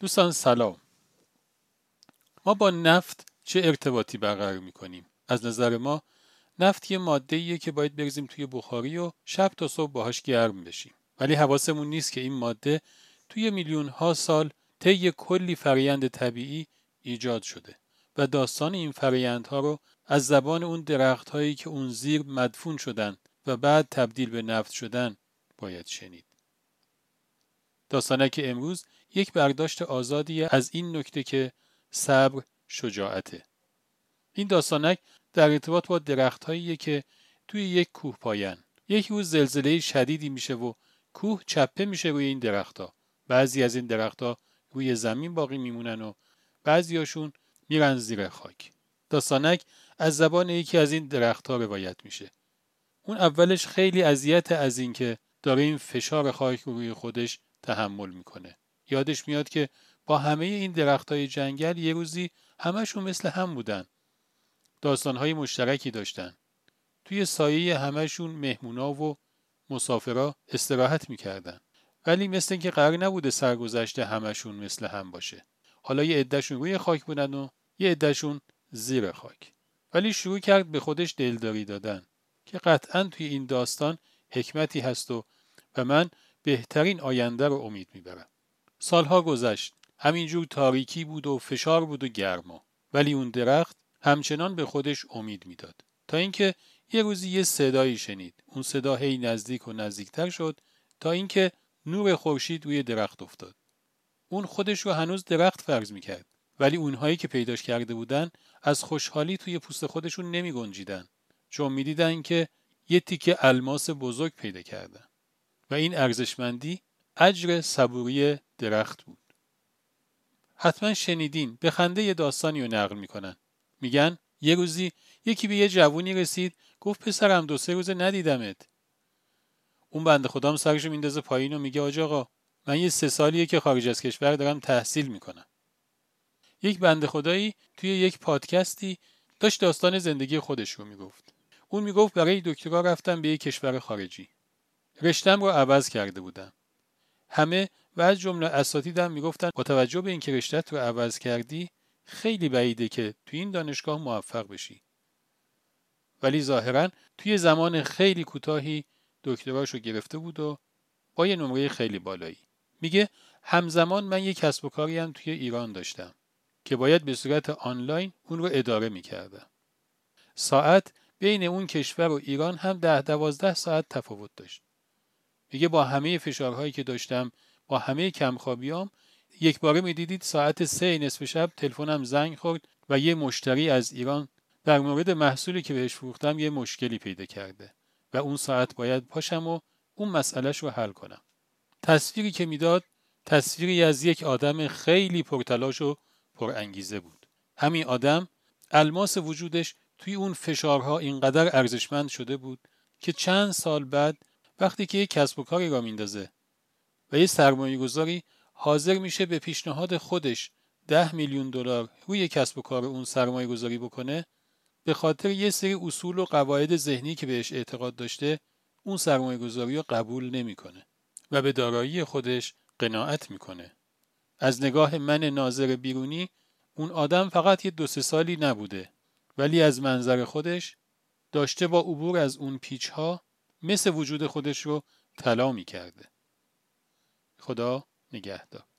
دوستان سلام. ما با نفت چه ارتباطی برقرار می‌کنیم؟ از نظر ما نفت یه ماده که باید بریزیم توی بخاری و شب تا صبح باهاش گرم بشیم. ولی حواسمون نیست که این ماده توی میلیون ها سال طی کلی فرایند طبیعی ایجاد شده و داستان این فرایندها رو از زبان اون درخت هایی که اون زیر مدفون شدن و بعد تبدیل به نفت شدن باید شنید. داستانک امروز یک برداشت آزادی از این نکته که صبر شجاعته. این داستانک در ارتباط با درخت که توی یک کوه پاین. یک روز زلزله شدیدی میشه و کوه چپه میشه روی این درختها. بعضی از این درختها روی زمین باقی میمونن و بعضیاشون میرن زیر خاک. داستانک از زبان یکی از این درختها روایت میشه. اون اولش خیلی اذیت از اینکه داره این فشار خاک روی خودش تحمل می‌کنه. یادش میاد که با همه این درختای جنگل یه روزی همشون مثل هم بودن. داستانهای مشترکی داشتن. توی سایه همشون مهمونا و مسافرا استراحت می‌کردن. ولی مثل اینکه قرار نبوده سرگذشته همشون مثل هم باشه. حالا یه عدهشون روی خاک بودن و یه عدهشون زیر خاک. ولی شروع کرد به خودش دلداری دادن که قطعا توی این داستان حکمتی هست و و من بهترین آینده رو امید می‌برم. سالها گذشت. همینجور تاریکی بود و فشار بود و گرما. ولی اون درخت همچنان به خودش امید می‌داد. تا اینکه یه روزی یه صدایی شنید. اون صدا هی نزدیک و نزدیکتر شد تا اینکه نور خورشید روی درخت افتاد. اون خودش رو هنوز درخت فرض می‌کرد. ولی اونهایی که پیداش کرده بودن از خوشحالی توی پوست خودشون نمی گنجیدن. چون می‌دیدن که یه تیکه الماس بزرگ پیدا کردن. و این ارزشمندی اجر صبوری درخت بود. حتما شنیدین به خنده داستانی رو نقل می‌کنن. میگن یه روزی یکی به یه جوونی رسید گفت پسرم دو سه روزه ندیدمت. اون بنده خدام سرشو میندازه پایین و میگه آج آقا من یه سه سالیه که خارج از کشور دارم تحصیل می‌کنم. یک بنده خدایی توی یک پادکستی داشت داستان زندگی خودش رو می‌گفت. اون می‌گفت برای دکترا رفتم به یک کشور خارجی. رشتم رو عوض کرده بودم. همه و از جمله اساتیدم می‌گفتن با توجه به اینکه رشتت رو عوض کردی خیلی بعیده که توی این دانشگاه موفق بشی. ولی ظاهرا توی زمان خیلی کوتاهی دکتراش رو گرفته بود و با یه نمره خیلی بالایی. میگه همزمان من یک کسب و کاری هم توی ایران داشتم که باید به صورت آنلاین اون رو اداره می‌کردم. ساعت بین اون کشور و ایران هم ده دوازده ساعت تفاوت داشت. میگه با همه فشارهایی که داشتم با همه کمخوابیام یک باره می‌دیدید ساعت سه نصف شب تلفنم زنگ خورد و یه مشتری از ایران در مورد محصولی که بهش فروختم یه مشکلی پیدا کرده و اون ساعت باید پاشم و اون مسئلهش رو حل کنم. تصویری که می‌داد تصویری از یک آدم خیلی پرتلاش و پرانگیزه بود. همین آدم الماس وجودش توی اون فشارها اینقدر ارزشمند شده بود که چند سال بعد وقتی که یک کسب و کاری را میندازه و یه سرمایه گذاری حاضر میشه به پیشنهاد خودش ده میلیون دلار روی کسب و کار اون سرمایه گذاری بکنه به خاطر یه سری اصول و قواعد ذهنی که بهش اعتقاد داشته اون سرمایه گذاری رو قبول نمی‌کنه و به دارایی خودش قناعت می‌کنه. از نگاه من ناظر بیرونی اون آدم فقط یه دو سه سالی نبوده ولی از منظر خودش داشته با عبور از اون پیچ ها مثل وجود خودش رو طلا می کرده. خدا نگهدار.